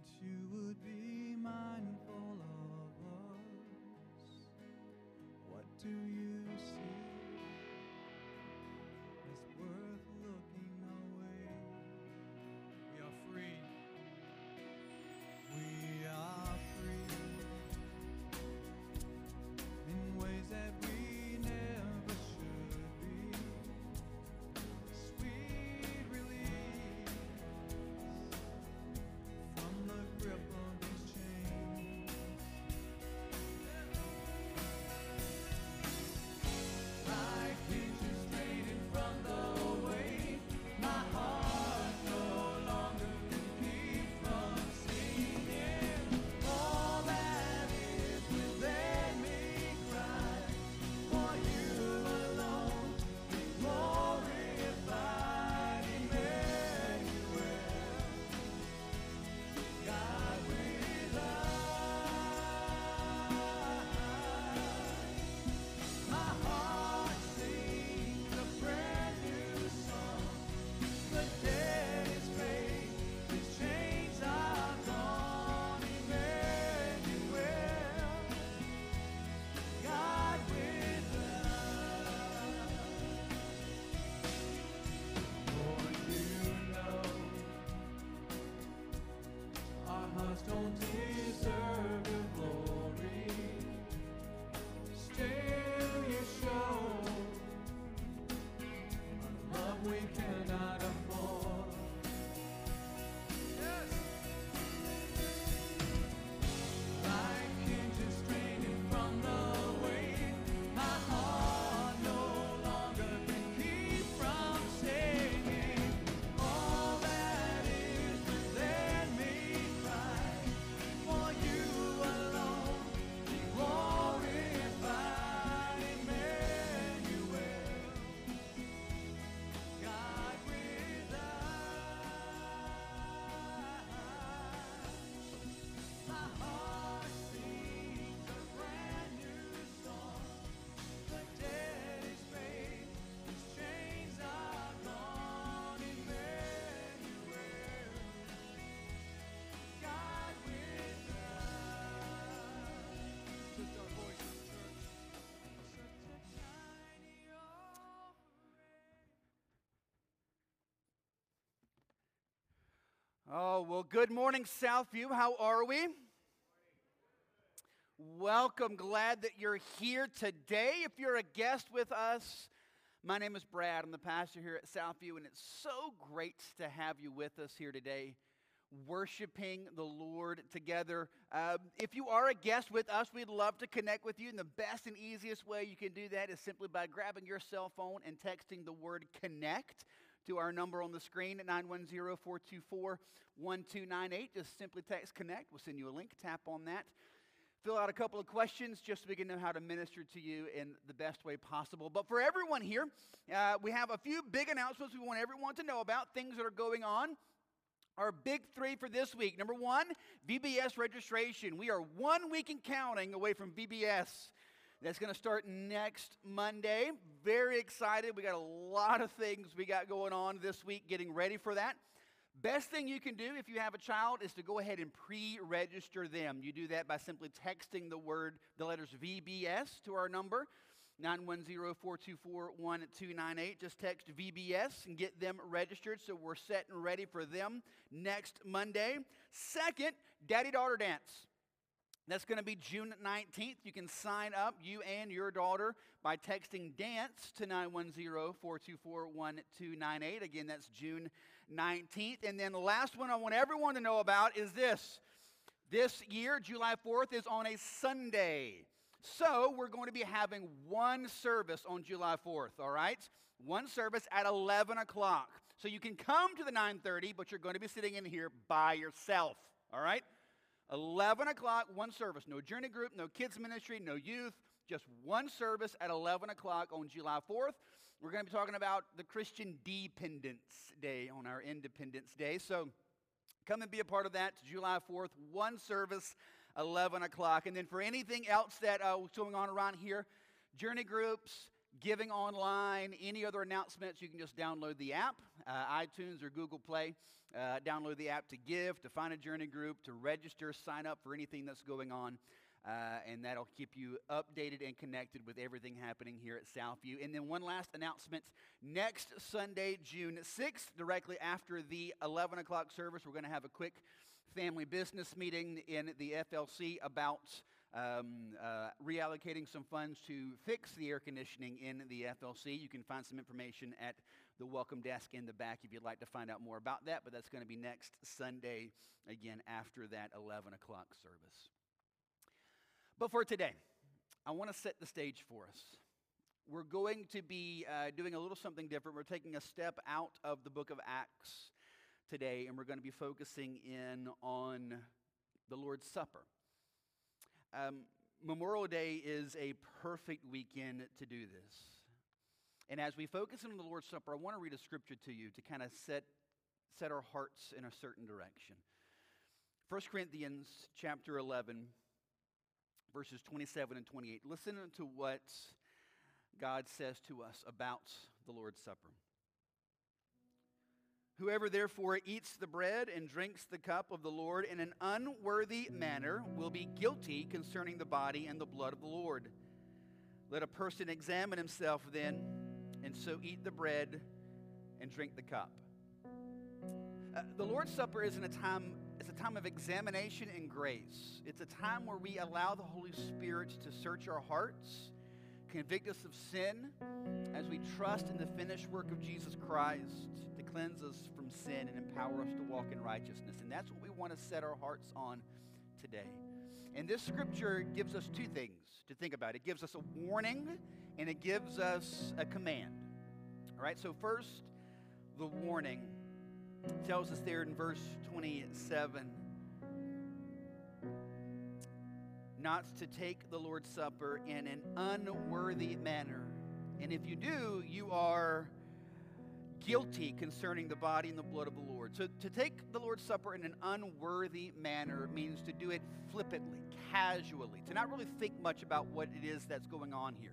that you would be mindful of us. What do you Oh, well, good morning, Southview. How are we? Welcome. Glad that you're here today. If you're a guest with us, my name is Brad. I'm the pastor here at Southview, and it's so great to have you with us here today, worshiping the Lord together. Um, if you are a guest with us, we'd love to connect with you. And the best and easiest way you can do that is simply by grabbing your cell phone and texting the word connect to our number on the screen at 910-424-1298. Just simply text connect. We'll send you a link. Tap on that. Fill out a couple of questions just so we can know how to minister to you in the best way possible. But for everyone here, uh, we have a few big announcements we want everyone to know about, things that are going on. Our big three for this week. Number one, VBS registration. We are one week and counting away from VBS. That's going to start next Monday. Very excited. We got a lot of things we got going on this week getting ready for that. Best thing you can do if you have a child is to go ahead and pre register them. You do that by simply texting the word, the letters VBS to our number, 910 424 1298. Just text VBS and get them registered so we're set and ready for them next Monday. Second, Daddy Daughter Dance. That's going to be June 19th. You can sign up, you and your daughter, by texting DANCE to 910 424 1298. Again, that's June 19th. And then the last one I want everyone to know about is this. This year, July 4th, is on a Sunday. So we're going to be having one service on July 4th, all right? One service at 11 o'clock. So you can come to the 9:30, but you're going to be sitting in here by yourself, all right? 11 o'clock, one service. No journey group, no kids ministry, no youth. Just one service at 11 o'clock on July 4th. We're going to be talking about the Christian Dependence Day on our Independence Day. So come and be a part of that. July 4th, one service, 11 o'clock. And then for anything else that uh, was going on around here, journey groups, giving online, any other announcements, you can just download the app, uh, iTunes or Google Play. Uh, download the app to give, to find a journey group, to register, sign up for anything that's going on. Uh, and that'll keep you updated and connected with everything happening here at Southview. And then one last announcement. Next Sunday, June 6th, directly after the 11 o'clock service, we're going to have a quick family business meeting in the FLC about um, uh, reallocating some funds to fix the air conditioning in the FLC. You can find some information at the welcome desk in the back if you'd like to find out more about that, but that's going to be next Sunday, again, after that 11 o'clock service. But for today, I want to set the stage for us. We're going to be uh, doing a little something different. We're taking a step out of the book of Acts today, and we're going to be focusing in on the Lord's Supper. Um, Memorial Day is a perfect weekend to do this. And as we focus on the Lord's Supper, I want to read a scripture to you to kind of set, set our hearts in a certain direction. 1 Corinthians chapter 11, verses 27 and 28. Listen to what God says to us about the Lord's Supper. Whoever therefore eats the bread and drinks the cup of the Lord in an unworthy manner will be guilty concerning the body and the blood of the Lord. Let a person examine himself then, and so eat the bread and drink the cup. Uh, the Lord's Supper isn't a time it's a time of examination and grace. It's a time where we allow the Holy Spirit to search our hearts, convict us of sin, as we trust in the finished work of Jesus Christ to cleanse us from sin and empower us to walk in righteousness. And that's what we want to set our hearts on today. And this scripture gives us two things to think about it gives us a warning and it gives us a command. All right, so first, the warning tells us there in verse 27 not to take the Lord's Supper in an unworthy manner. And if you do, you are guilty concerning the body and the blood of the Lord. So to take the Lord's Supper in an unworthy manner means to do it flippantly, casually, to not really think much about what it is that's going on here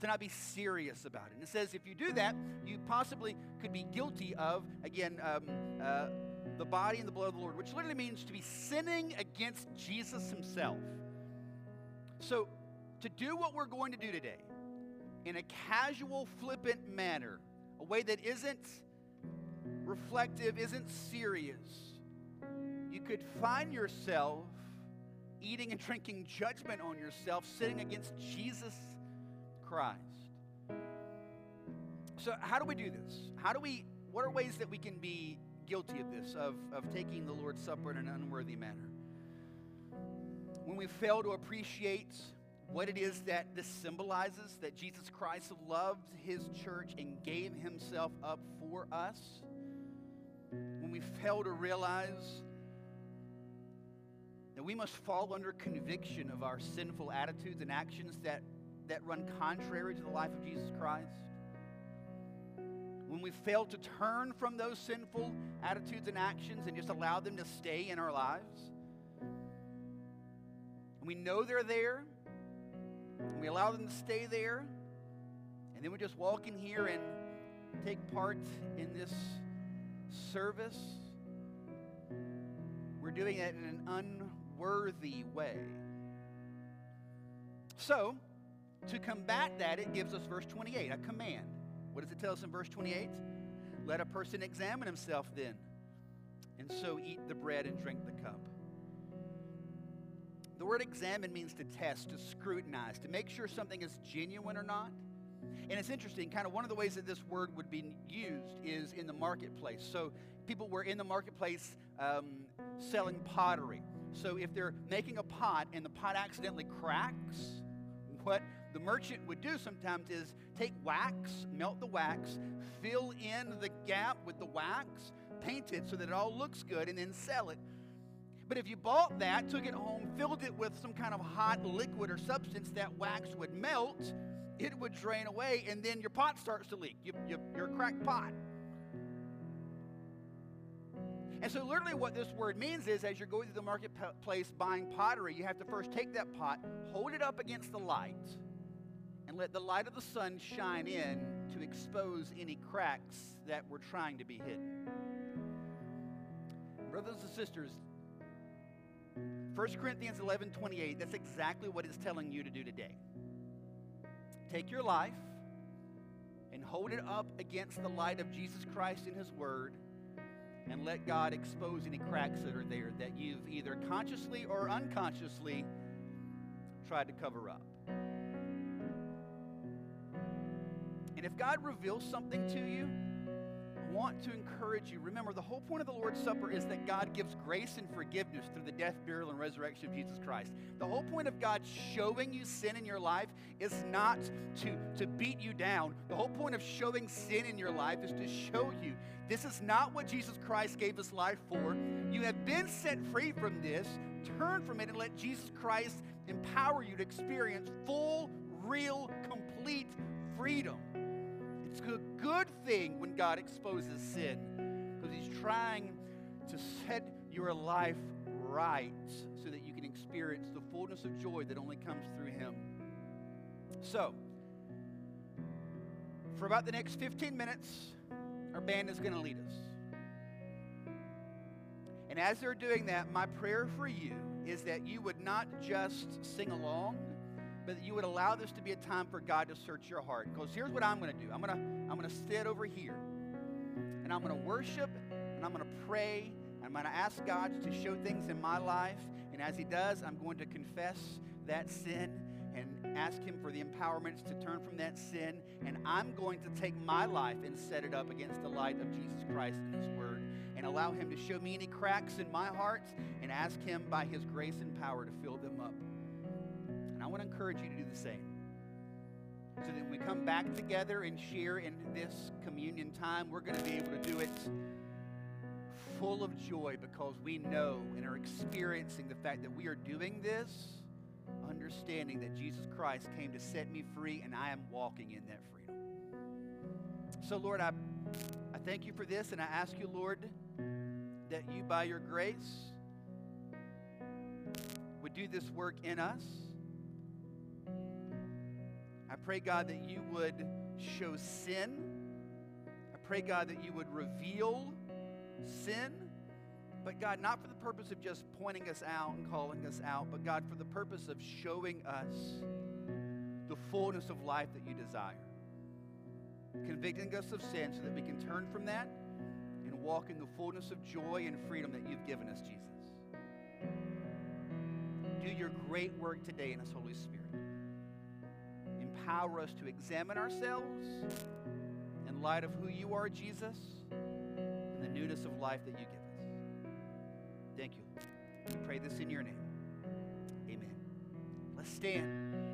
to not be serious about it. And it says if you do that, you possibly could be guilty of, again, um, uh, the body and the blood of the Lord, which literally means to be sinning against Jesus himself. So, to do what we're going to do today in a casual, flippant manner, a way that isn't reflective, isn't serious, you could find yourself eating and drinking judgment on yourself, sitting against Jesus Christ. So, how do we do this? How do we, what are ways that we can be guilty of this, of, of taking the Lord's Supper in an unworthy manner? When we fail to appreciate what it is that this symbolizes that Jesus Christ loved his church and gave himself up for us, when we fail to realize that we must fall under conviction of our sinful attitudes and actions that that run contrary to the life of Jesus Christ, when we fail to turn from those sinful attitudes and actions and just allow them to stay in our lives, And we know they're there, and we allow them to stay there, and then we just walk in here and take part in this service, we're doing it in an unworthy way. So, to combat that, it gives us verse 28, a command. What does it tell us in verse 28? Let a person examine himself then, and so eat the bread and drink the cup. The word examine means to test, to scrutinize, to make sure something is genuine or not. And it's interesting, kind of one of the ways that this word would be used is in the marketplace. So people were in the marketplace um, selling pottery. So if they're making a pot and the pot accidentally cracks, what the merchant would do sometimes is take wax, melt the wax, fill in the gap with the wax, paint it so that it all looks good, and then sell it. But if you bought that, took it home, filled it with some kind of hot liquid or substance, that wax would melt, it would drain away, and then your pot starts to leak. You, you, you're a cracked pot. And so, literally, what this word means is as you're going through the marketplace buying pottery, you have to first take that pot, hold it up against the light, and let the light of the sun shine in to expose any cracks that were trying to be hidden. Brothers and sisters, 1 Corinthians 11 28, that's exactly what it's telling you to do today. Take your life and hold it up against the light of Jesus Christ in His Word and let God expose any cracks that are there that you've either consciously or unconsciously tried to cover up. And if God reveals something to you, want to encourage you. Remember, the whole point of the Lord's Supper is that God gives grace and forgiveness through the death, burial, and resurrection of Jesus Christ. The whole point of God showing you sin in your life is not to, to beat you down. The whole point of showing sin in your life is to show you this is not what Jesus Christ gave us life for. You have been set free from this. Turn from it and let Jesus Christ empower you to experience full, real, complete freedom. It's a good thing when God exposes sin because He's trying to set your life right so that you can experience the fullness of joy that only comes through Him. So, for about the next 15 minutes, our band is going to lead us. And as they're doing that, my prayer for you is that you would not just sing along, but that you would allow this to be a time for God to search your heart. Because here's what I'm going to do I'm going to, I'm going to sit over here, and I'm going to worship, and I'm going to pray, and I'm going to ask God to show things in my life. And as He does, I'm going to confess that sin and ask Him for the empowerments to turn from that sin. And I'm going to take my life and set it up against the light of Jesus Christ and His Word and allow Him to show me any cracks in my heart and ask Him by His grace and power to fill them up. Want to encourage you to do the same. So that we come back together and share in this communion time, we're going to be able to do it full of joy because we know and are experiencing the fact that we are doing this understanding that Jesus Christ came to set me free and I am walking in that freedom. So, Lord, I, I thank you for this and I ask you, Lord, that you, by your grace, would do this work in us. I pray, God, that you would show sin. I pray, God, that you would reveal sin. But God, not for the purpose of just pointing us out and calling us out, but God, for the purpose of showing us the fullness of life that you desire. Convicting us of sin so that we can turn from that and walk in the fullness of joy and freedom that you've given us, Jesus. Do your great work today in us, Holy Spirit. Empower us to examine ourselves in light of who you are, Jesus, and the newness of life that you give. Us. Thank you. We pray this in your name. Amen. Let's stand.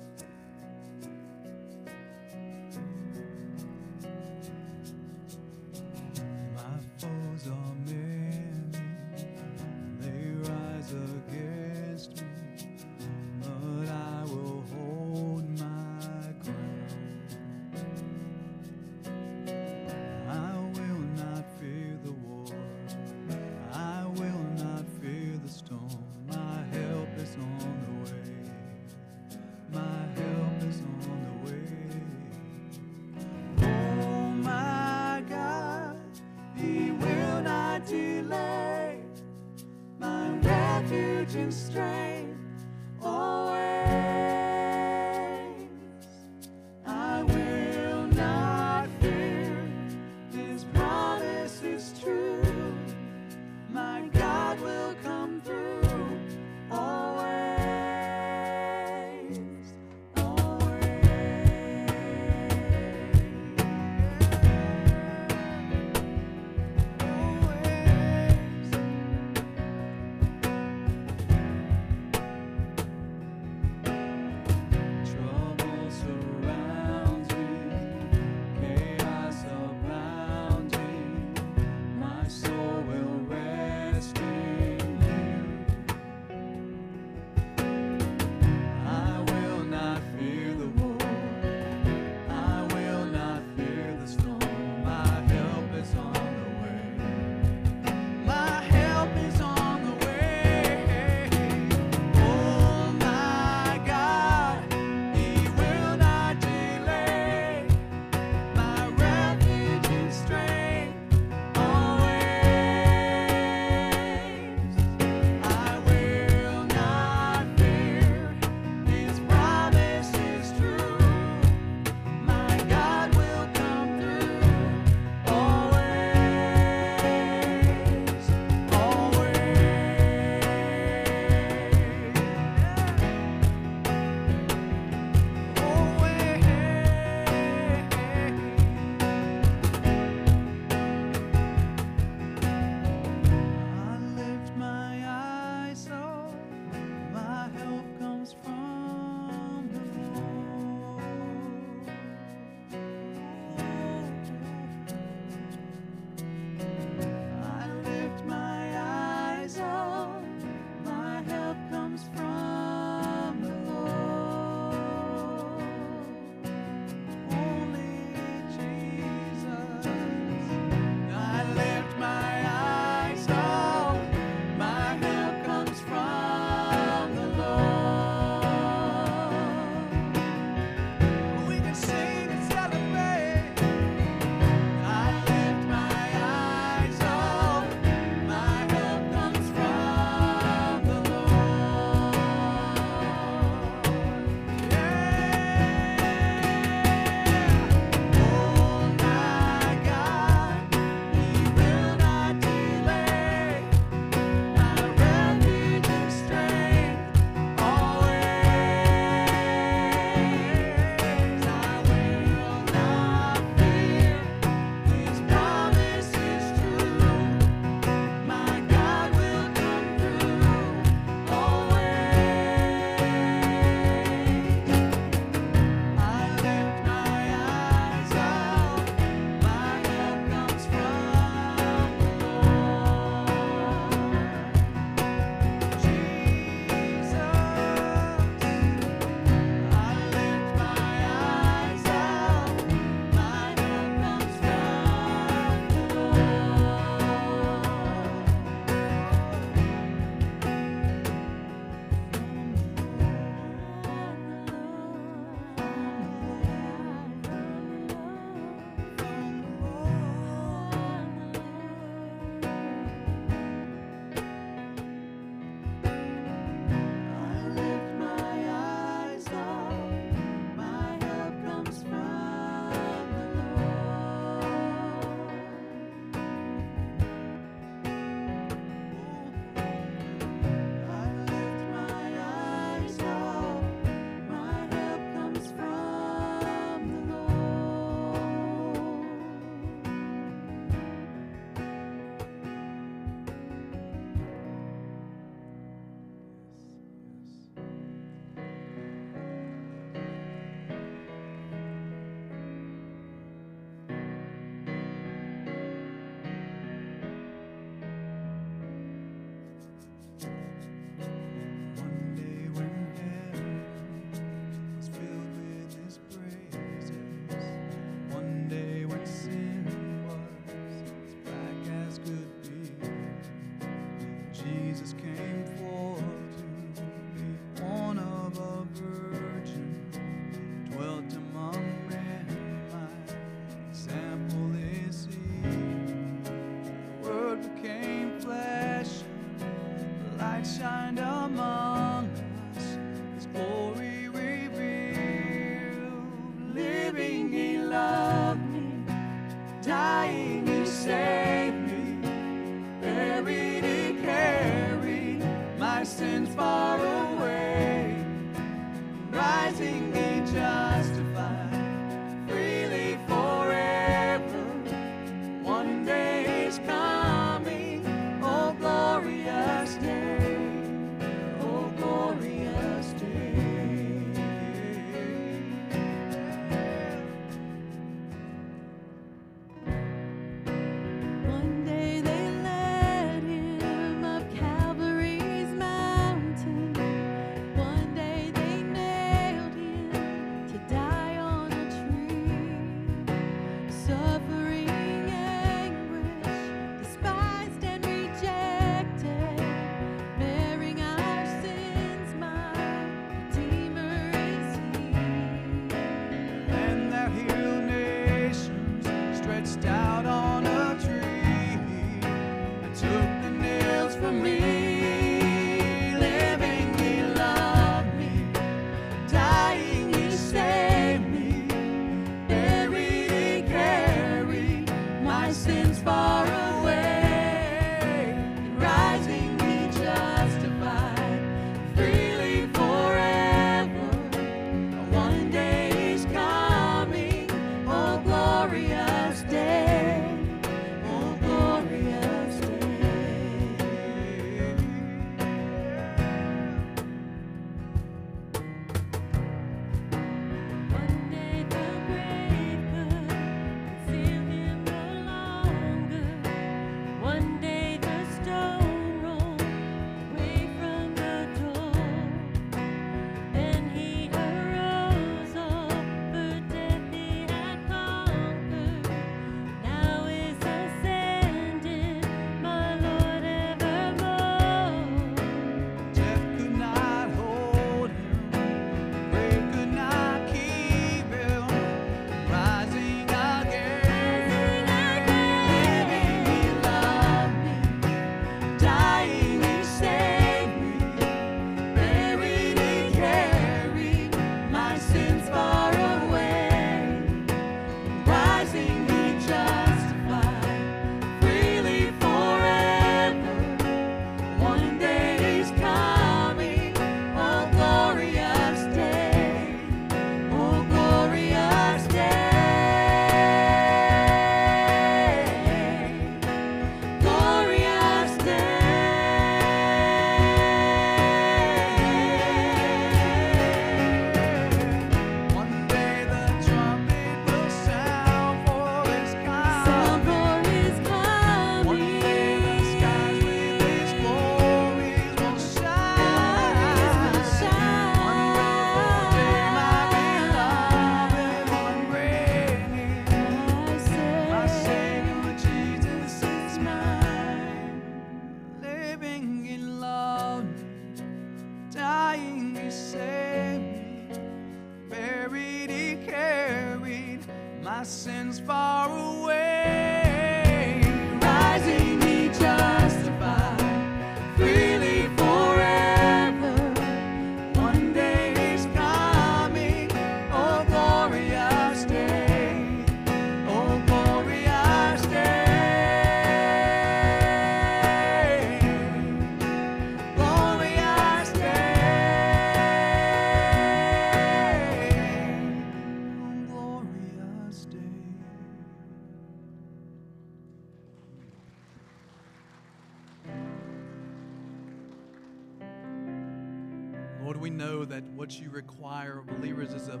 What you require of believers is a,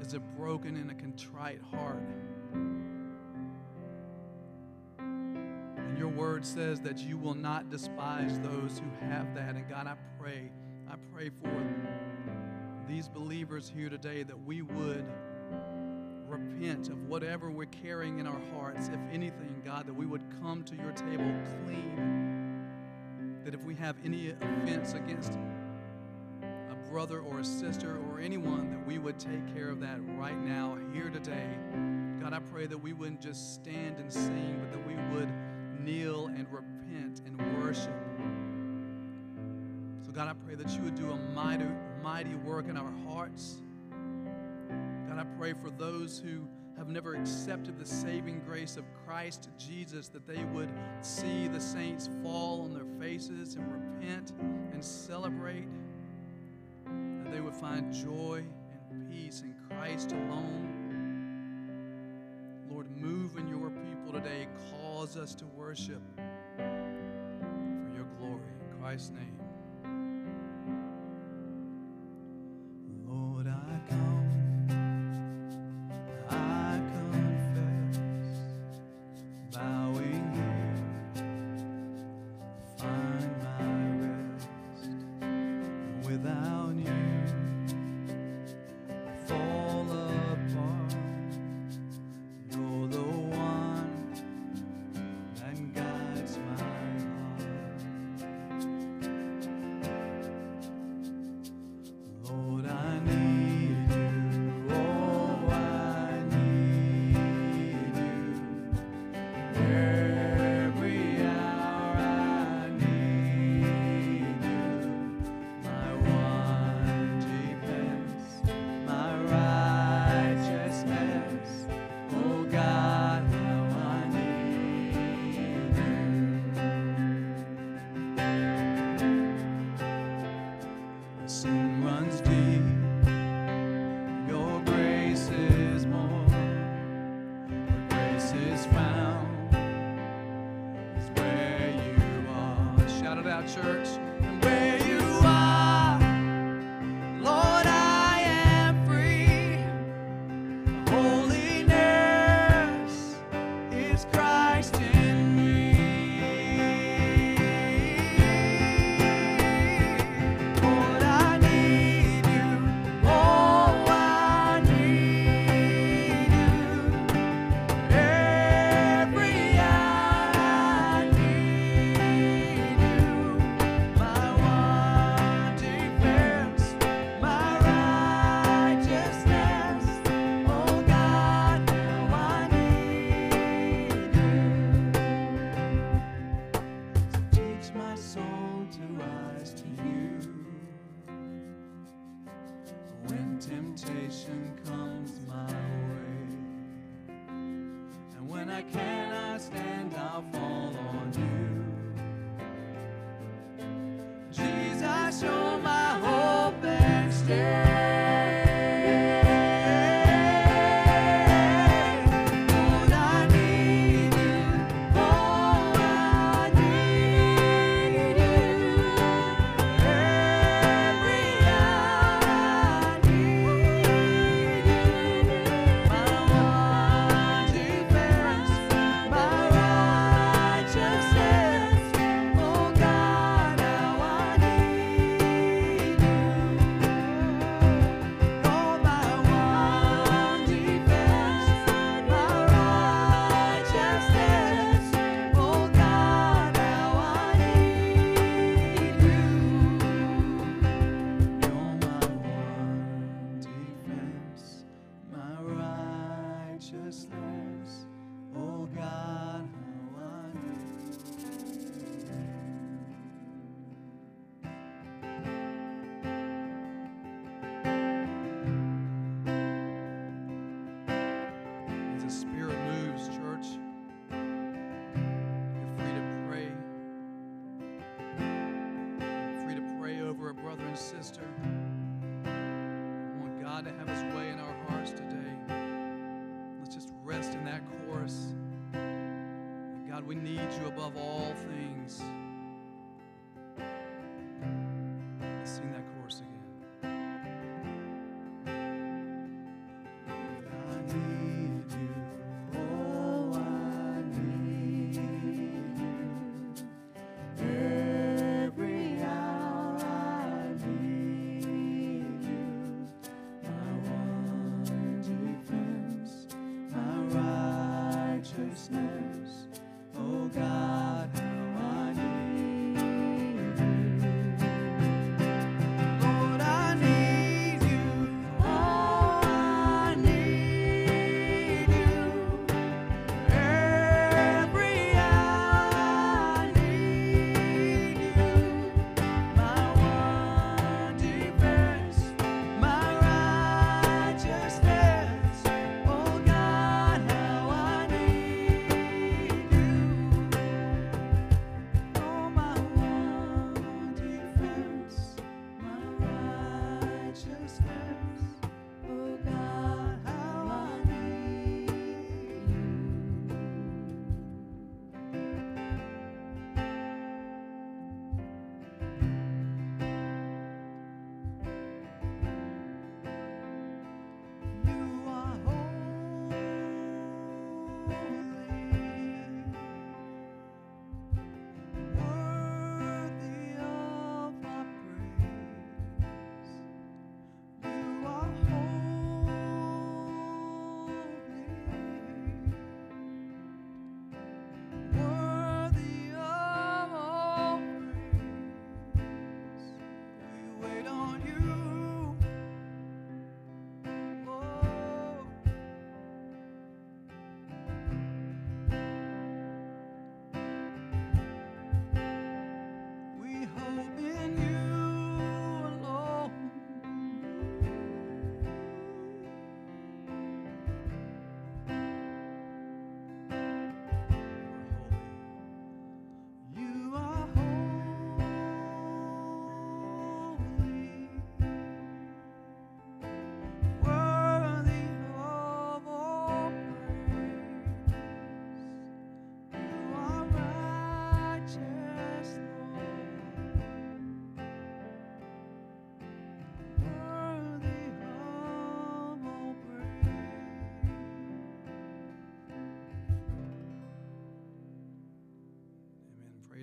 is a broken and a contrite heart. And your word says that you will not despise those who have that. And God, I pray, I pray for these believers here today that we would repent of whatever we're carrying in our hearts. If anything, God, that we would come to your table clean. That if we have any offense against brother or a sister or anyone, that we would take care of that right now, here today. God, I pray that we wouldn't just stand and sing, but that we would kneel and repent and worship. So, God, I pray that you would do a mighty, mighty work in our hearts. God, I pray for those who have never accepted the saving grace of Christ Jesus, that they would see the saints fall on their faces and repent and celebrate, they would find joy and peace in Christ alone. Lord, move in your people today. Cause us to worship for your glory. In Christ's name. Oh God, As the Spirit moves, church, you're free to pray. Free to pray over a brother and sister. rest in that chorus. God, we need you above all things.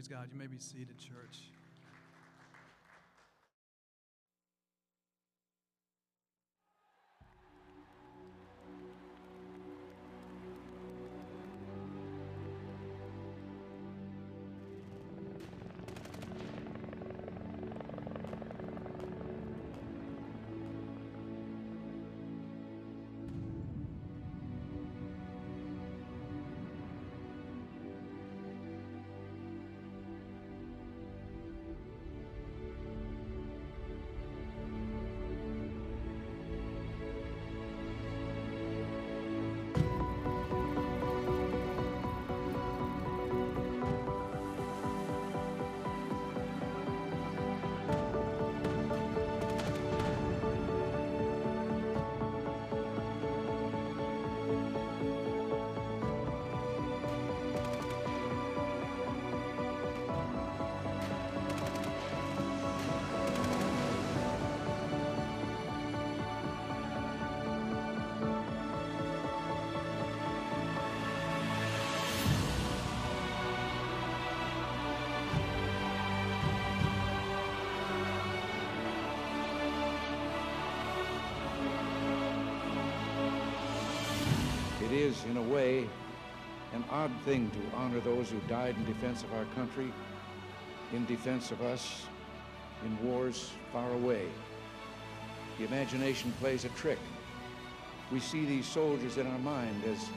God. You may be seated, church. is, in a way, an odd thing to honor those who died in defense of our country, in defense of us, in wars far away. The imagination plays a trick. We see these soldiers in our mind as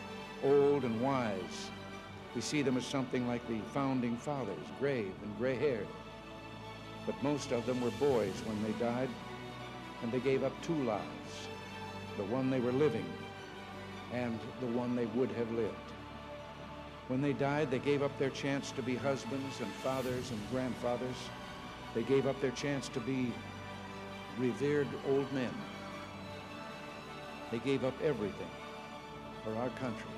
old and wise. We see them as something like the founding fathers, grave and gray-haired. But most of them were boys when they died, and they gave up two lives, the one they were living and the one they would have lived. When they died, they gave up their chance to be husbands and fathers and grandfathers. They gave up their chance to be revered old men. They gave up everything for our country,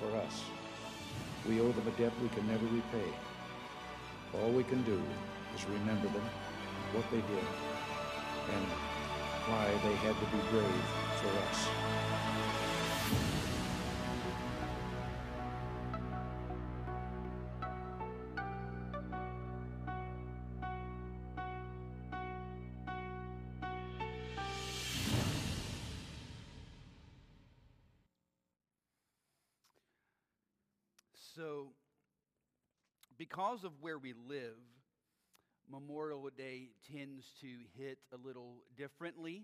for us. We owe them a debt we can never repay. All we can do is remember them, what they did, and why they had to be brave for us. So, because of where we live, Memorial Day tends to hit a little differently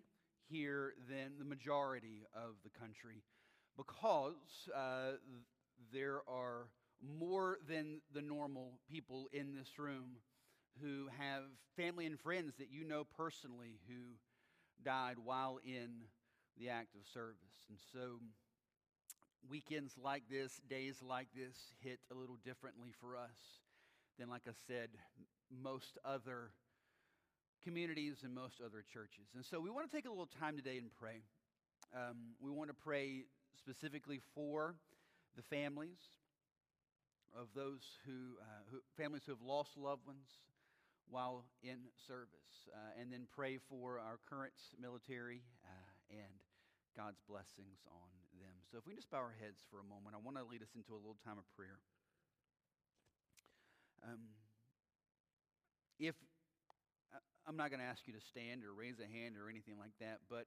here than the majority of the country because uh, there are more than the normal people in this room who have family and friends that you know personally who died while in the act of service. And so weekends like this, days like this hit a little differently for us than, like I said, most other communities and most other churches. And so we want to take a little time today and pray. Um, we want to pray specifically for the families of those who, uh, who, families who have lost loved ones while in service, uh, and then pray for our current military uh, and God's blessings on. So if we just bow our heads for a moment, I want to lead us into a little time of prayer. Um, if I'm not going to ask you to stand or raise a hand or anything like that, but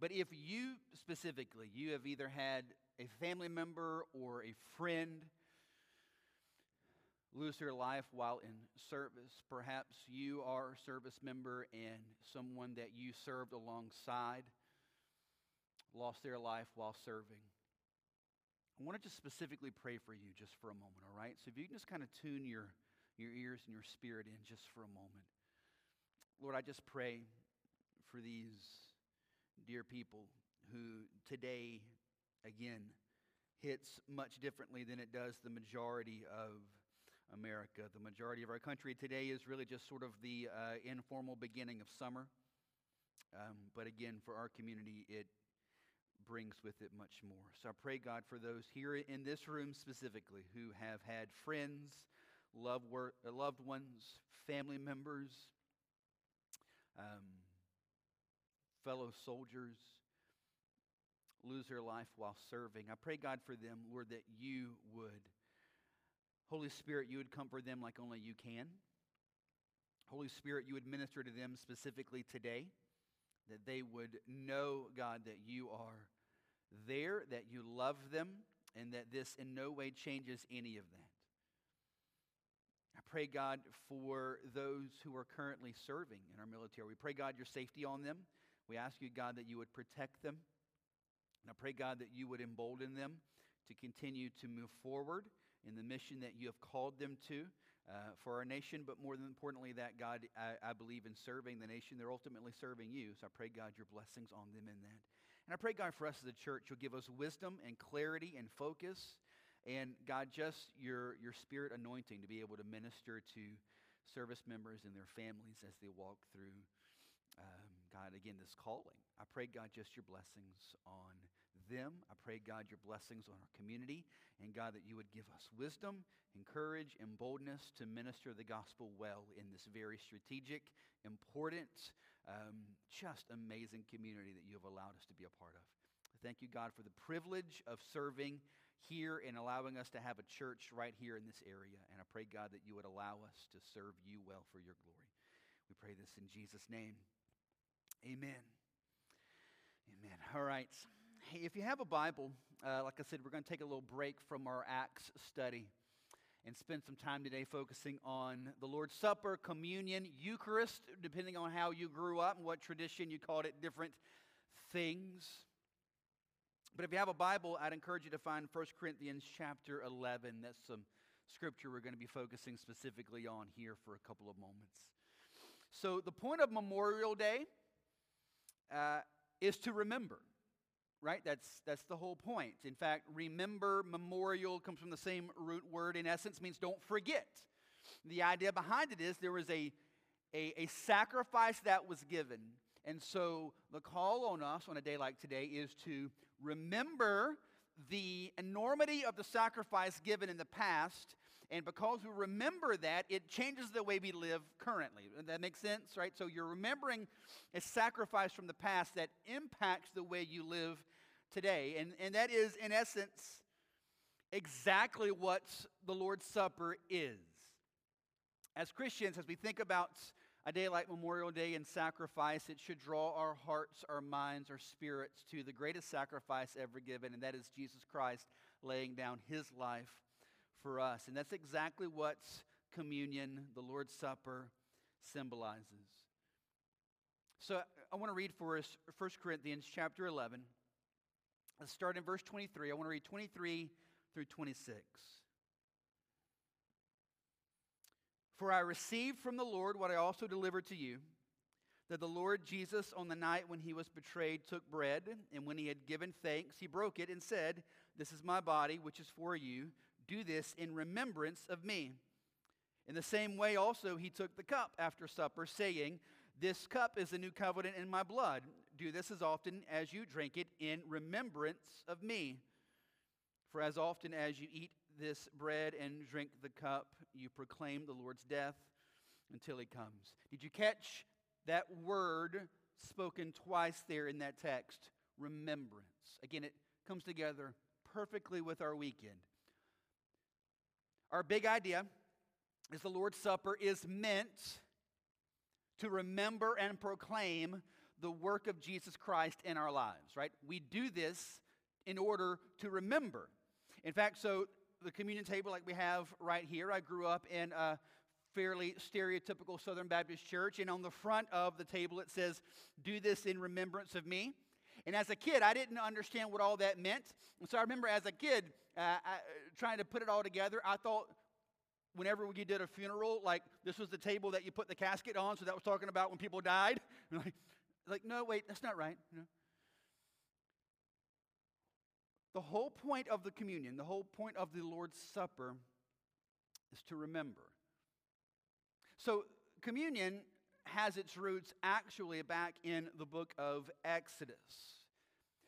but if you specifically you have either had a family member or a friend lose their life while in service, perhaps you are a service member and someone that you served alongside lost their life while serving. I want to just specifically pray for you just for a moment, all right? So if you can just kind of tune your your ears and your spirit in just for a moment. Lord, I just pray for these dear people who today, again, hits much differently than it does the majority of America. The majority of our country today is really just sort of the uh, informal beginning of summer. Um, but again, for our community, it brings with it much more. So I pray, God, for those here in this room specifically who have had friends loved, uh, loved ones, family members, um, fellow soldiers lose their life while serving. I pray, God, for them, Lord, that you would, Holy Spirit, you would comfort them like only you can. Holy Spirit, you would minister to them specifically today, that they would know, God, that you are there, that you love them, and that this in no way changes any of that I pray, God, for those who are currently serving in our military. We pray, God, your safety on them. We ask you, God, that you would protect them. And I pray, God, that you would embolden them to continue to move forward in the mission that you have called them to uh, for our nation, but more than importantly, that, God, I, I believe in serving the nation. They're ultimately serving you. So I pray, God, your blessings on them in that. And I pray, God, for us as a church, you'll give us wisdom and clarity and focus and God, just your, your spirit anointing to be able to minister to service members and their families as they walk through, um, God, again, this calling. I pray, God, just your blessings on them. I pray, God, your blessings on our community. And God, that you would give us wisdom, encourage, and boldness to minister the gospel well in this very strategic, important, um, just amazing community that you have allowed us to be a part of. Thank you, God, for the privilege of serving here and allowing us to have a church right here in this area. And I pray, God, that you would allow us to serve you well for your glory. We pray this in Jesus' name. Amen. Amen. All right. Hey, if you have a Bible, uh, like I said, we're going to take a little break from our Acts study and spend some time today focusing on the Lord's Supper, communion, Eucharist, depending on how you grew up and what tradition you called it, different things. But if you have a Bible, I'd encourage you to find 1 Corinthians chapter 11. That's some scripture we're going to be focusing specifically on here for a couple of moments. So, the point of Memorial Day uh, is to remember, right? That's, that's the whole point. In fact, remember, memorial comes from the same root word, in essence, means don't forget. The idea behind it is there was a, a, a sacrifice that was given. And so the call on us on a day like today is to remember the enormity of the sacrifice given in the past. And because we remember that, it changes the way we live currently. That makes sense, right? So you're remembering a sacrifice from the past that impacts the way you live today. And, and that is, in essence, exactly what the Lord's Supper is. As Christians, as we think about a day like Memorial Day and sacrifice, it should draw our hearts, our minds, our spirits to the greatest sacrifice ever given, and that is Jesus Christ laying down his life for us. And that's exactly what communion, the Lord's Supper, symbolizes. So I want to read for us 1 Corinthians chapter 11. Let's start in verse 23. I want to read 23 through 26. For I received from the Lord what I also delivered to you that the Lord Jesus, on the night when he was betrayed, took bread, and when he had given thanks, he broke it and said, This is my body, which is for you. Do this in remembrance of me. In the same way, also, he took the cup after supper, saying, This cup is the new covenant in my blood. Do this as often as you drink it in remembrance of me. For as often as you eat this bread and drink the cup, you proclaim the Lord's death until he comes. Did you catch that word spoken twice there in that text? Remembrance. Again, it comes together perfectly with our weekend. Our big idea is the Lord's Supper is meant to remember and proclaim the work of Jesus Christ in our lives, right? We do this in order to remember. In fact, so the communion table like we have right here. I grew up in a fairly stereotypical Southern Baptist church, and on the front of the table it says, Do this in remembrance of me. And as a kid, I didn't understand what all that meant. And so I remember as a kid uh, I, trying to put it all together. I thought whenever we did a funeral, like this was the table that you put the casket on, so that was talking about when people died. like, no, wait, that's not right. You know? The whole point of the communion, the whole point of the Lord's Supper is to remember. So, communion has its roots actually back in the book of Exodus.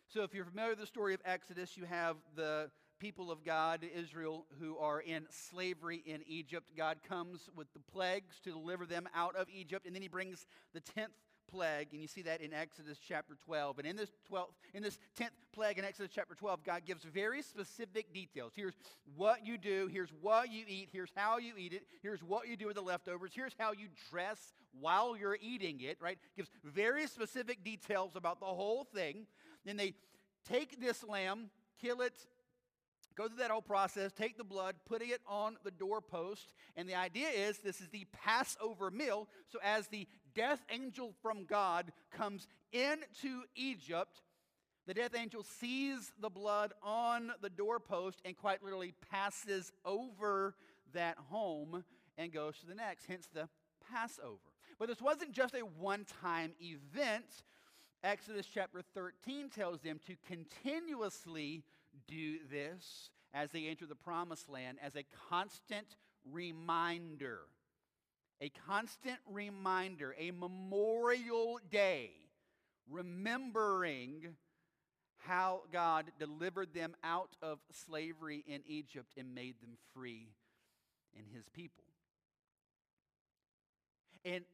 So, if you're familiar with the story of Exodus, you have the people of God, Israel, who are in slavery in Egypt. God comes with the plagues to deliver them out of Egypt, and then he brings the 10th plague, and you see that in Exodus chapter 12. And in this 12th, in this 10th plague in Exodus chapter 12, God gives very specific details. Here's what you do, here's what you eat, here's how you eat it, here's what you do with the leftovers, here's how you dress while you're eating it, right? Gives very specific details about the whole thing. Then they take this lamb, kill it, go through that whole process, take the blood, putting it on the doorpost. And the idea is this is the Passover meal. So as the death angel from God comes into Egypt, the death angel sees the blood on the doorpost and quite literally passes over that home and goes to the next, hence the Passover. But this wasn't just a one time event. Exodus chapter 13 tells them to continuously do this as they enter the promised land as a constant reminder. A constant reminder, a memorial day, remembering how God delivered them out of slavery in Egypt and made them free in his people. And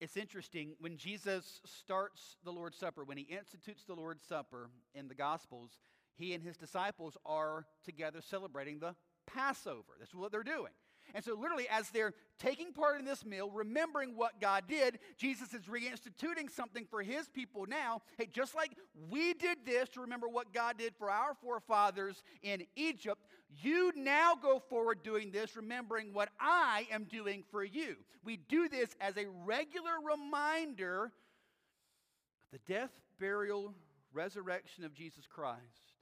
it's interesting when Jesus starts the Lord's Supper, when he institutes the Lord's Supper in the Gospels, he and his disciples are together celebrating the Passover. That's what they're doing. And so, literally, as they're taking part in this meal, remembering what God did, Jesus is reinstituting something for his people now. Hey, just like we did this to remember what God did for our forefathers in Egypt, you now go forward doing this, remembering what I am doing for you. We do this as a regular reminder of the death, burial, resurrection of Jesus Christ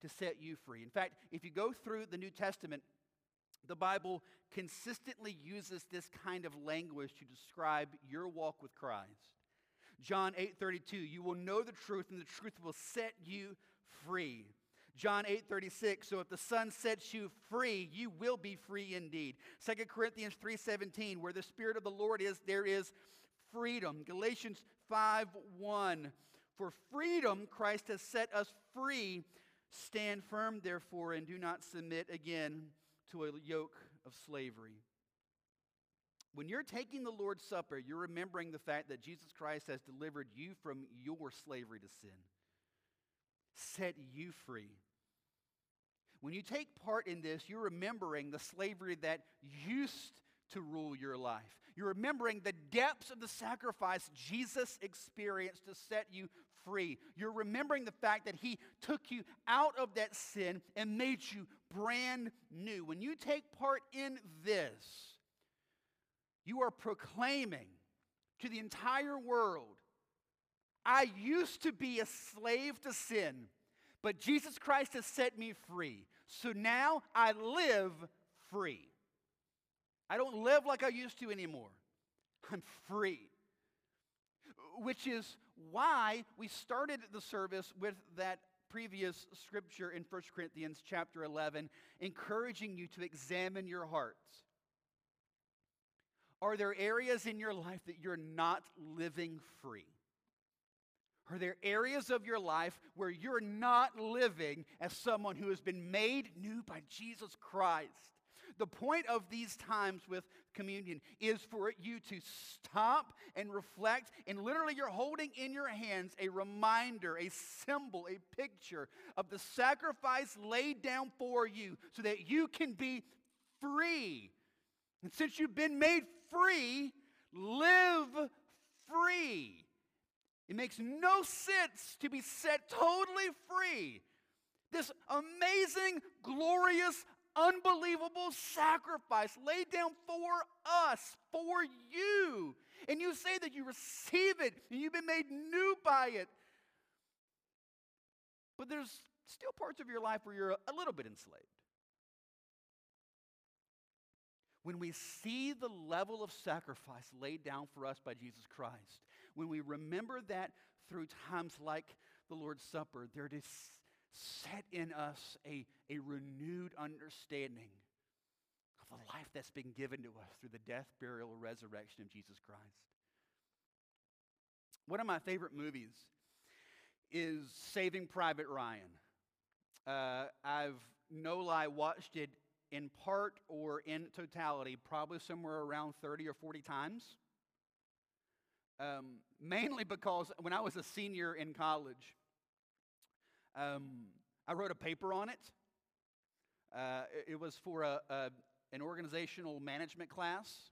to set you free. In fact, if you go through the New Testament, the Bible consistently uses this kind of language to describe your walk with Christ. John 8:32, you will know the truth and the truth will set you free. John 8:36, so if the Son sets you free, you will be free indeed. 2 Corinthians 3:17, where the spirit of the Lord is, there is freedom. Galatians 5:1, for freedom Christ has set us free. Stand firm therefore and do not submit again to a yoke of slavery. When you're taking the Lord's Supper, you're remembering the fact that Jesus Christ has delivered you from your slavery to sin, set you free. When you take part in this, you're remembering the slavery that used to rule your life. You're remembering the depths of the sacrifice Jesus experienced to set you free. You're remembering the fact that He took you out of that sin and made you brand new. When you take part in this, you are proclaiming to the entire world I used to be a slave to sin, but Jesus Christ has set me free. So now I live free. I don't live like I used to anymore. I'm free. Which is why we started the service with that previous scripture in 1 Corinthians chapter 11, encouraging you to examine your hearts. Are there areas in your life that you're not living free? Are there areas of your life where you're not living as someone who has been made new by Jesus Christ? The point of these times with communion is for you to stop and reflect, and literally, you're holding in your hands a reminder, a symbol, a picture of the sacrifice laid down for you so that you can be free. And since you've been made free, live free. It makes no sense to be set totally free. This amazing, glorious, unbelievable sacrifice laid down for us, for you. And you say that you receive it and you've been made new by it. But there's still parts of your life where you're a little bit enslaved. When we see the level of sacrifice laid down for us by Jesus Christ, when we remember that through times like the Lord's Supper, there is set in us a, a renewed understanding of the life that's been given to us through the death, burial, resurrection of Jesus Christ. One of my favorite movies is Saving Private Ryan. Uh, I've no lie watched it in part or in totality, probably somewhere around 30 or 40 times. Um, mainly because when I was a senior in college, um, I wrote a paper on it. Uh, it, was for a, a, an organizational management class.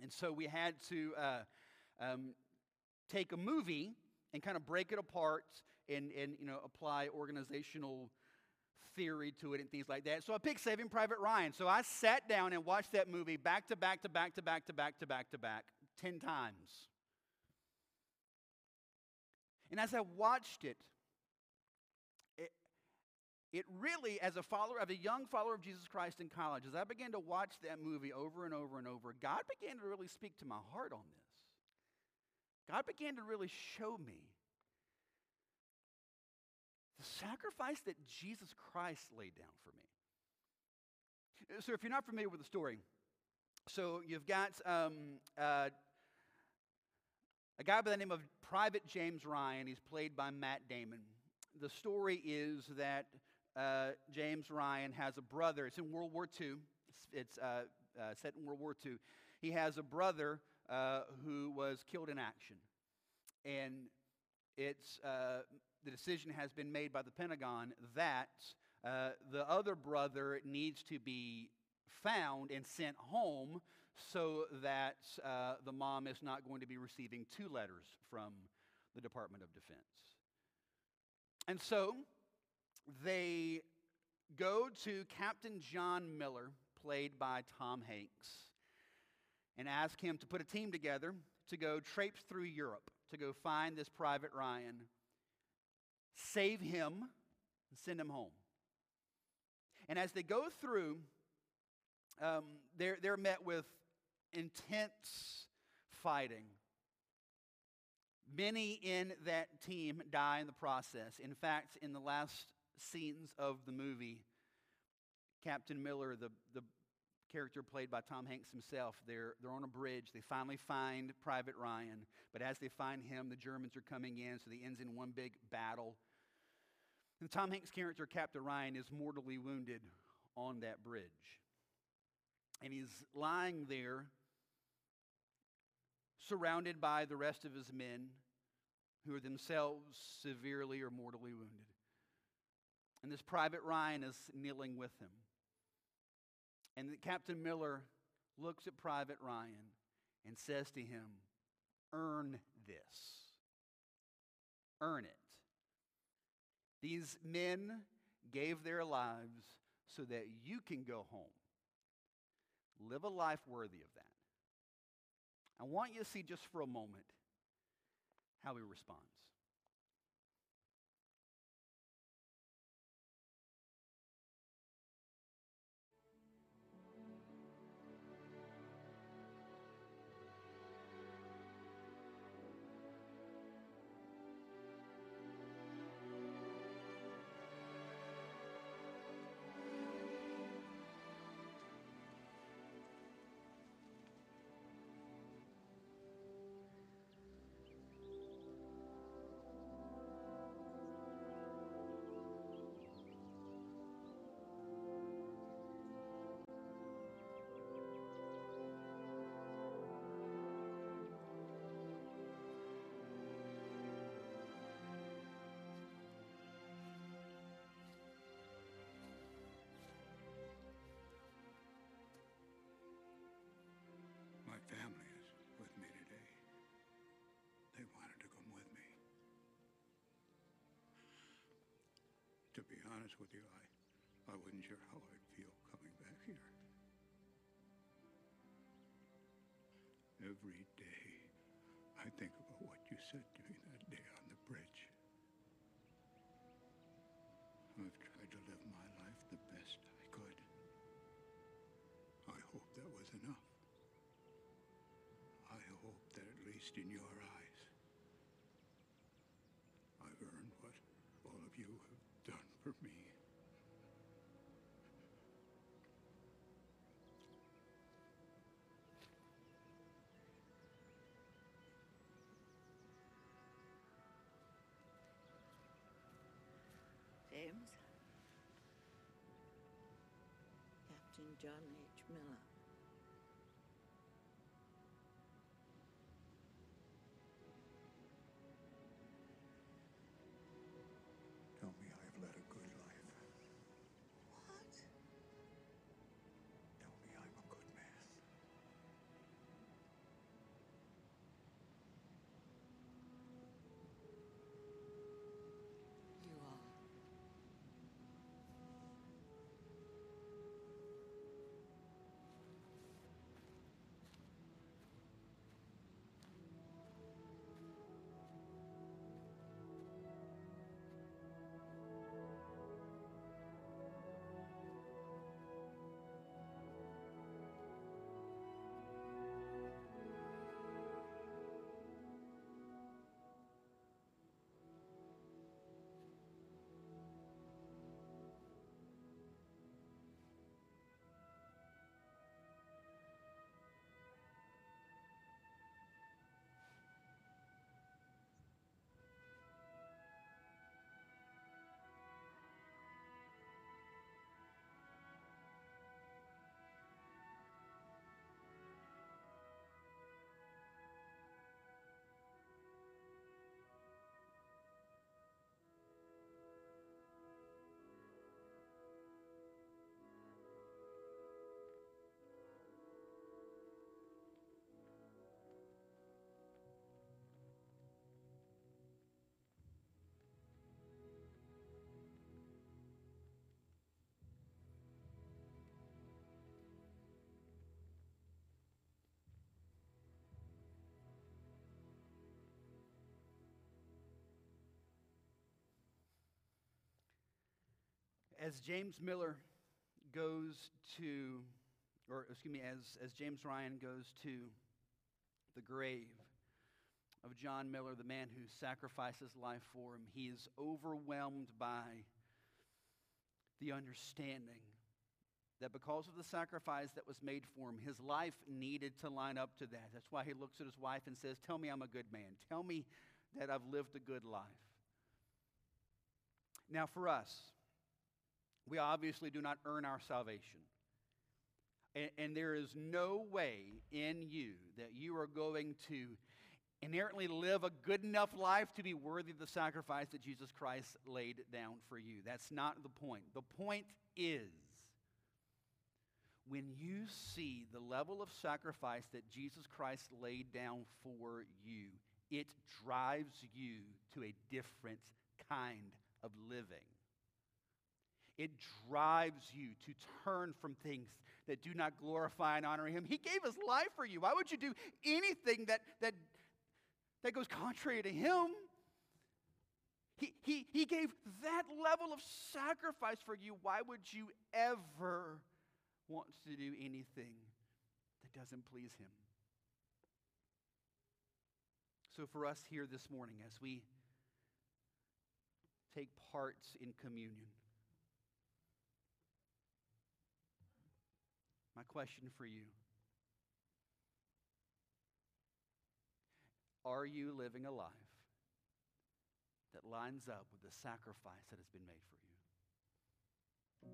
And so we had to uh, um, take a movie and kind of break it apart and, and you know, apply organizational theory to it and things like that. So I picked Saving Private Ryan. So I sat down and watched that movie back to back to back to back to back to back to back 10 times. And as I watched it, it really, as a follower, as a young follower of Jesus Christ in college, as I began to watch that movie over and over and over, God began to really speak to my heart on this. God began to really show me the sacrifice that Jesus Christ laid down for me. So, if you're not familiar with the story, so you've got um, uh, a guy by the name of Private James Ryan. He's played by Matt Damon. The story is that uh, James Ryan has a brother. It's in World War II. It's, it's uh, uh, set in World War II. He has a brother uh, who was killed in action. And it's uh, the decision has been made by the Pentagon that uh, the other brother needs to be found and sent home so that the mom is not going to be receiving two letters from the Department of Defense. And so they go to Captain John Miller, played by Tom Hanks, and ask him to put a team together to go traipse through Europe to go find this Private Ryan save him, and send him home. And as they go through, um, they're, they're met with intense fighting. Many in that team die in the process. In fact, in the last scenes of the movie, Captain Miller, the, the character played by Tom Hanks himself, they're, they're on a bridge. They finally find Private Ryan. But as they find him, the Germans are coming in, so the ends in one big battle. And Tom Hanks' character, Captain Ryan, is mortally wounded on that bridge. And he's lying there, surrounded by the rest of his men, who are themselves severely or mortally wounded. And this Private Ryan is kneeling with him. And Captain Miller looks at Private Ryan and says to him, Earn this. Earn it. These men gave their lives so that you can go home. Live a life worthy of that. I want you to see just for a moment how he responds. To be honest with you, I, I wasn't sure how I'd feel coming back here. Every day, I think about what you said to me that day on the bridge. I've tried to live my life the best I could. I hope that was enough. I hope that at least in your John H. Miller. As James Miller goes to, or excuse me, as, as James Ryan goes to the grave of John Miller, the man who sacrificed his life for him, he is overwhelmed by the understanding that because of the sacrifice that was made for him, his life needed to line up to that. That's why he looks at his wife and says, Tell me I'm a good man. Tell me that I've lived a good life. Now, for us, we obviously do not earn our salvation. And, and, there is no way in you that you are going to inherently live a good enough life to be worthy of the sacrifice that Jesus Christ laid down for you. That's not the point. The point is when you see the level of sacrifice that Jesus Christ laid down for you, it drives you to a different kind of living. It drives you to turn from things that do not glorify and honor Him. He gave His life for you. Why would you do anything that, that, that goes contrary to Him? He, he, he gave that level of sacrifice for you. Why would you ever want to do anything that doesn't please Him? So, for us here this morning, as we take parts in communion, My question for you Are you living a life that lines up with the sacrifice that has been made for you?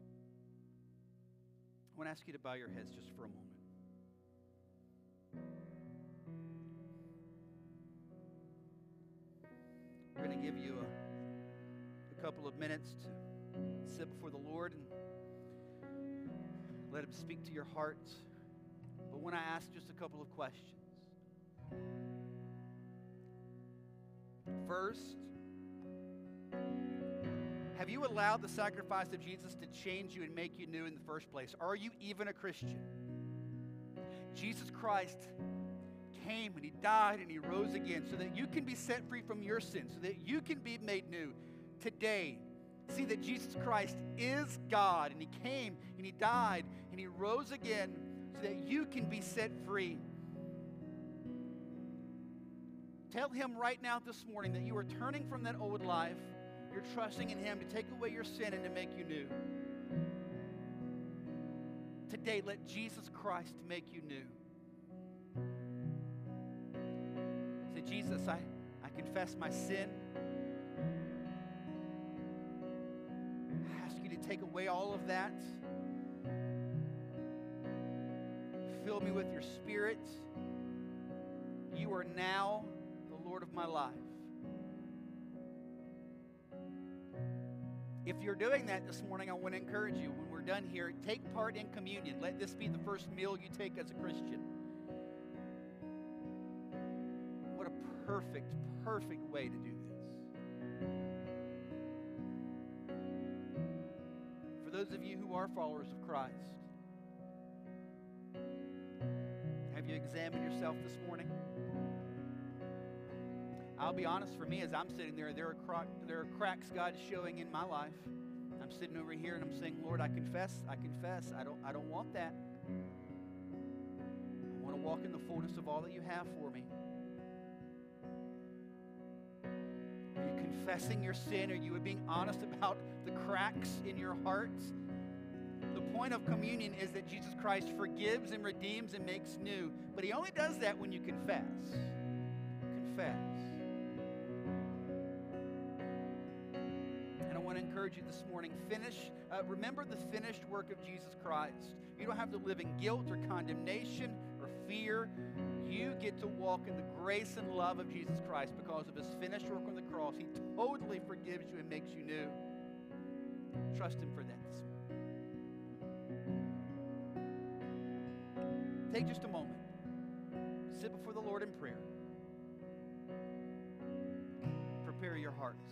I want to ask you to bow your heads just for a moment. We're going to give you a, a couple of minutes to sit before the Lord and let Him speak to your hearts. But when I ask just a couple of questions, first, have you allowed the sacrifice of Jesus to change you and make you new in the first place? Are you even a Christian? Jesus Christ came and he died and he rose again so that you can be set free from your sins, so that you can be made new. Today, see that Jesus Christ is God and He came and He died and He rose again so that you can be set free. Tell Him right now this morning that you are turning from that old life. You're trusting in Him to take away your sin and to make you new. Today, let Jesus Christ make you new. Say, Jesus, I, I confess my sin. Take away all of that. Fill me with your spirit. You are now the Lord of my life. If you're doing that this morning, I want to encourage you when we're done here, take part in communion. Let this be the first meal you take as a Christian. What a perfect, perfect way to do those of you who are followers of Christ, have you examined yourself this morning? I'll be honest, for me, as I'm sitting there, there are, there are cracks God is showing in my life. I'm sitting over here and I'm saying, Lord, I confess, I confess, I don't, I don't want that. I want to walk in the fullness of all that you have for me. Are you confessing your sin? Are you being honest about the cracks in your heart? Point of communion is that Jesus Christ forgives and redeems and makes new, but he only does that when you confess. Confess. And I want to encourage you this morning finish, uh, remember the finished work of Jesus Christ. You don't have to live in guilt or condemnation or fear you get to walk in the grace and love of Jesus Christ because of his finished work on the cross. He totally forgives you and makes you new. Trust him for that. Take just a moment. Sit before the Lord in prayer. Prepare your hearts.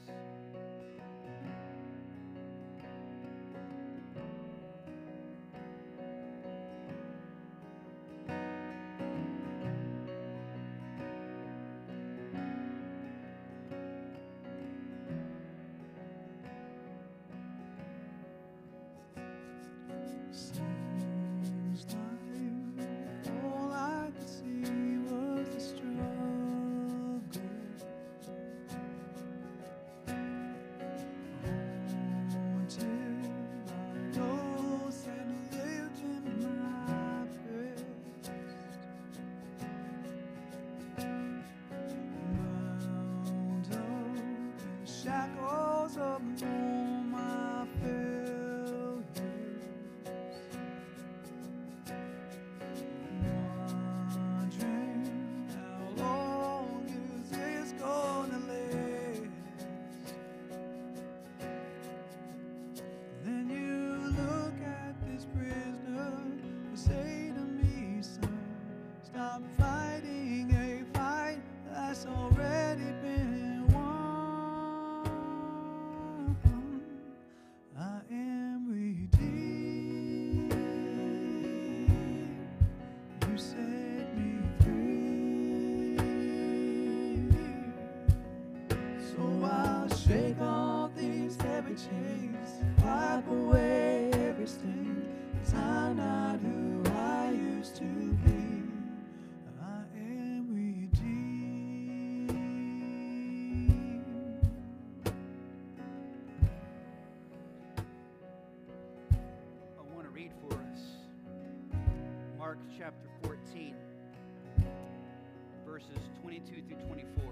22 through 24.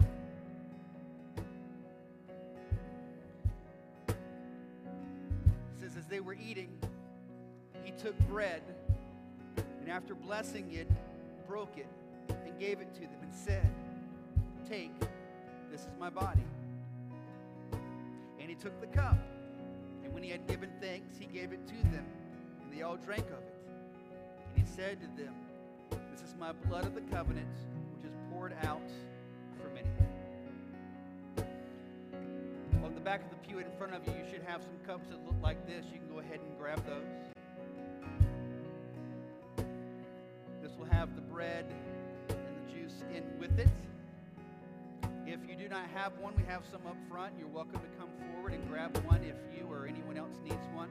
It says, As they were eating, he took bread, and after blessing it, broke it, and gave it to them, and said, Take, this is my body. And he took the cup. And when he had given thanks, he gave it to them, and they all drank of it. And he said to them, This is my blood of the covenant, which is poured out back of the pew in front of you, you should have some cups that look like this. You can go ahead and grab those. This will have the bread and the juice in with it. If you do not have one, we have some up front. You're welcome to come forward and grab one if you or anyone else needs one.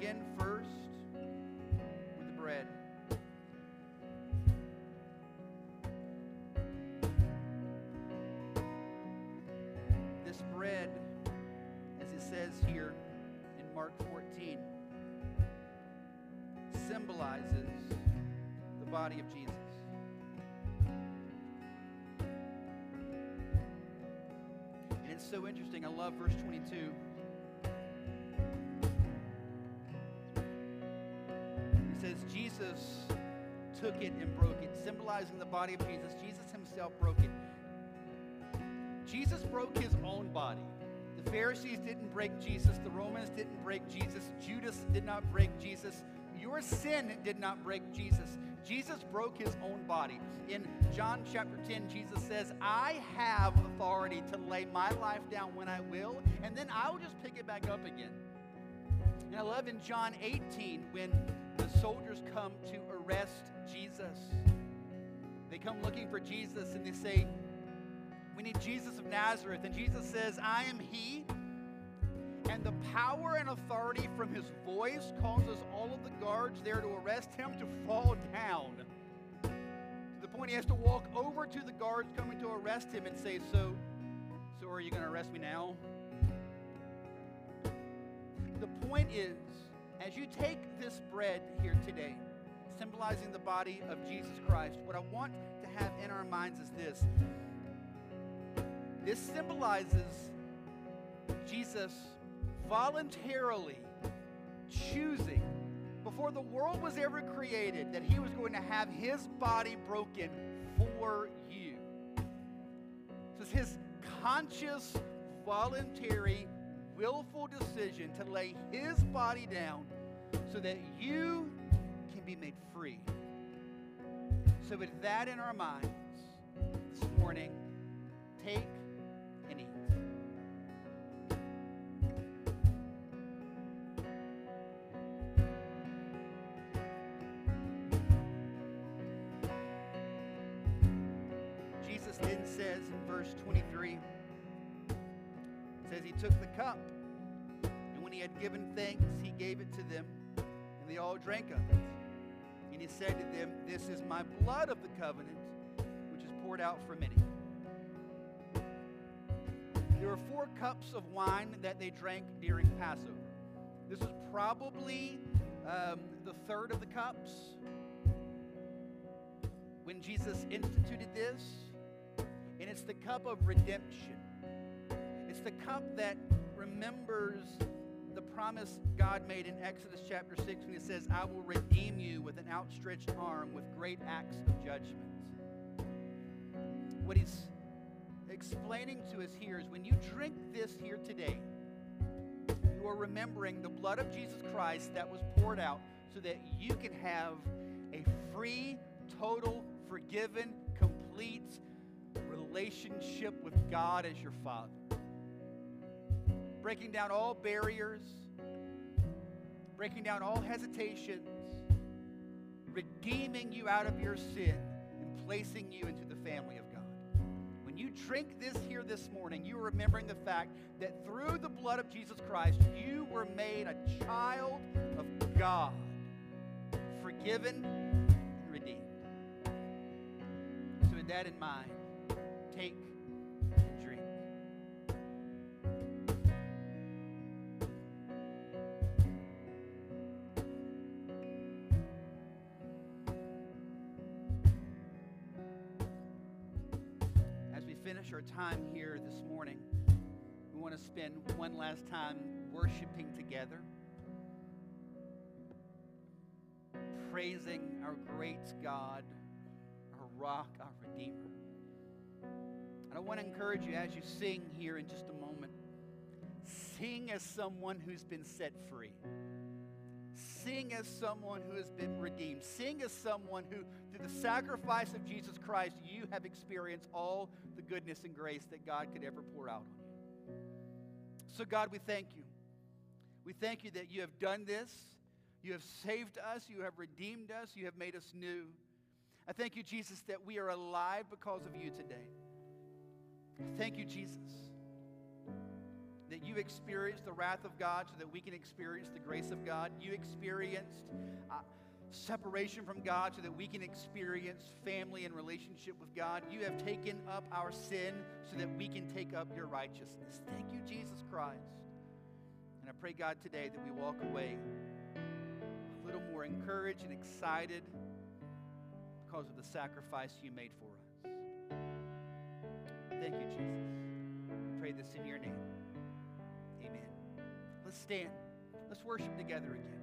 Begin first with the bread. This bread, as it says here in Mark 14, symbolizes the body of Jesus. And it's so interesting. I love verse 22. Jesus took it and broke it, symbolizing the body of Jesus. Jesus himself broke it. Jesus broke his own body. The Pharisees didn't break Jesus. The Romans didn't break Jesus. Judas did not break Jesus. Your sin did not break Jesus. Jesus broke his own body. In John chapter 10, Jesus says, I have authority to lay my life down when I will, and then I will just pick it back up again. And I love in John 18 when soldiers come to arrest Jesus. They come looking for Jesus and they say, We need Jesus of Nazareth. And Jesus says, I am he. And the power and authority from his voice causes all of the guards there to arrest him to fall down. To the point he has to walk over to the guards coming to arrest him and say, So, so are you going to arrest me now? The point is, as you take this bread here today, symbolizing the body of Jesus Christ, what I want to have in our minds is this. This symbolizes Jesus voluntarily choosing before the world was ever created that he was going to have his body broken for you. This is his conscious, voluntary, willful decision to lay his body down so that you can be made free. So, with that in our minds this morning, take and eat. Jesus then says in verse 23, it says he took the cup, and when he had given thanks, he gave it to them, and they all drank of it. And he said to them, This is my blood of the covenant, which is poured out for many. There were four cups of wine that they drank during Passover. This was probably um, the third of the cups when Jesus instituted this. And it's the cup of redemption. It's the cup that remembers the promise God made in Exodus chapter 6 when he says, I will redeem you with an outstretched arm with great acts of judgment. What he's explaining to us here is when you drink this here today, you are remembering the blood of Jesus Christ that was poured out so that you can have a free, total, forgiven, complete relationship with God as your Father. Breaking down all barriers, breaking down all hesitations, redeeming you out of your sin, and placing you into the family of God. When you drink this here this morning, you are remembering the fact that through the blood of Jesus Christ, you were made a child of God, forgiven and redeemed. So, with that in mind, take our time here this morning, we want to spend one last time worshiping together, praising our great God, our rock, our Redeemer. And I want to encourage you as you sing here in just a moment, sing as someone who's been set free. Sing as someone who has been redeemed. Sing as someone who, through the sacrifice of Jesus Christ, you have experienced all the goodness and grace that God could ever pour out on you. So, God, we thank you. We thank you that you have done this. You have saved us. You have redeemed us. You have made us new. I thank you, Jesus, that we are alive because of you today. Thank you, Jesus, that you experienced the wrath of God so that we can experience the grace of God. You experienced uh, separation from God so that we can experience family and relationship with God. You have taken up our sin so that we can take up your righteousness. Thank you, Jesus Christ. And I pray, God, today that we walk away a little more encouraged and excited because of the sacrifice you made for us. Thank you, Jesus. I pray this in your name. Let's stand. Let's worship together again.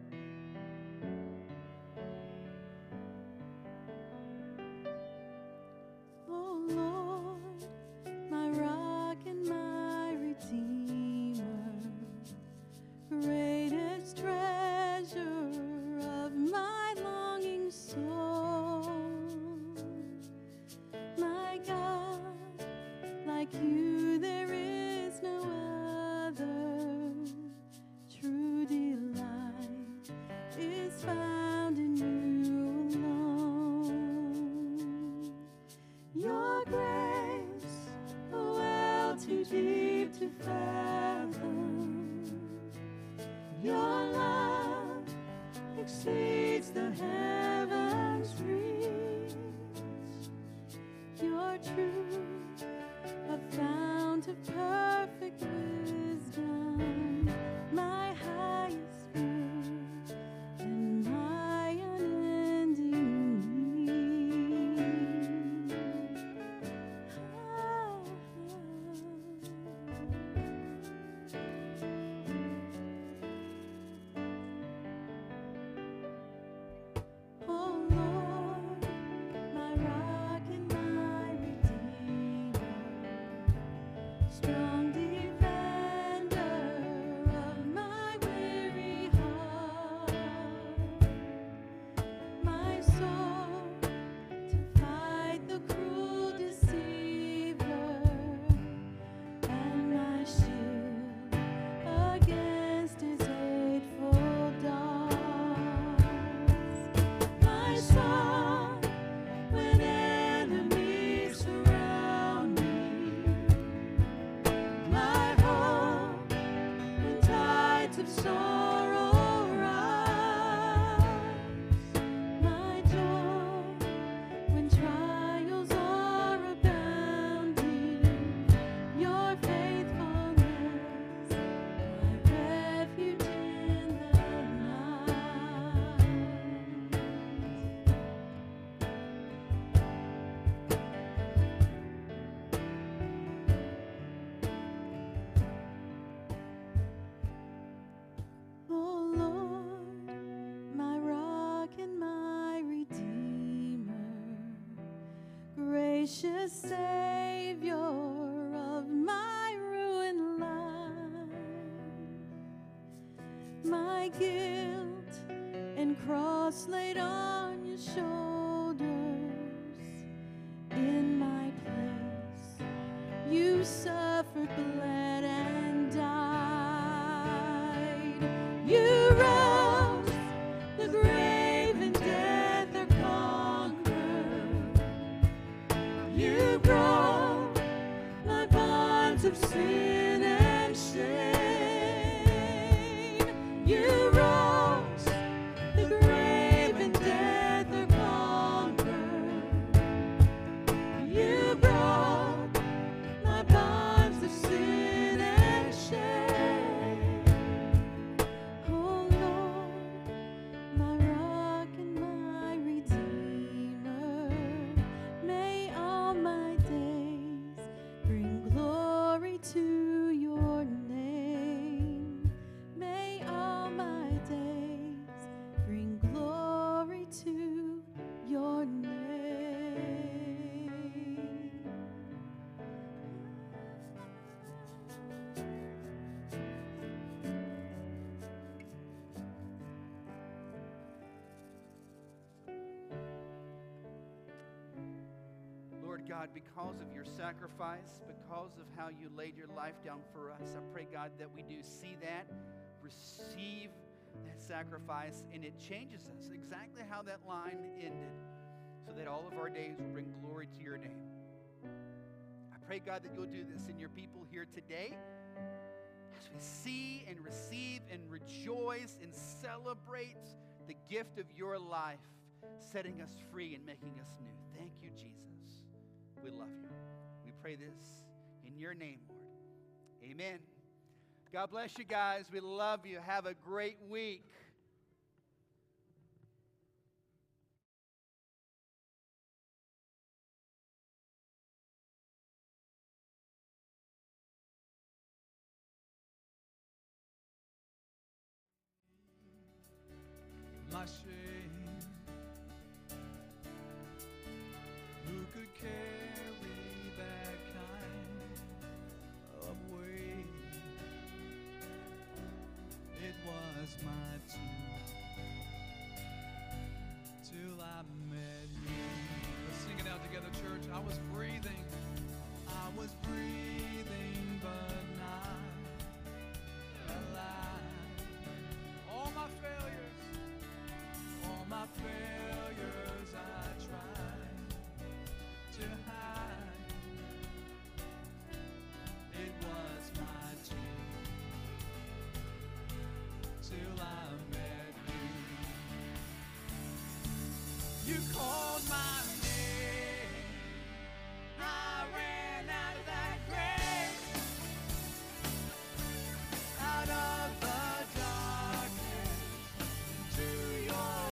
Savior of my ruined life, my guilt and cross laid on God, because of your sacrifice, because of how you laid your life down for us, I pray, God, that we do see that, receive that sacrifice, and it changes us exactly how that line ended, so that all of our days will bring glory to your name. I pray, God, that you'll do this in your people here today as we see and receive and rejoice and celebrate the gift of your life, setting us free and making us new. We love you. We pray this in your name, Lord. Amen. God bless you guys. We love you. Have a great week.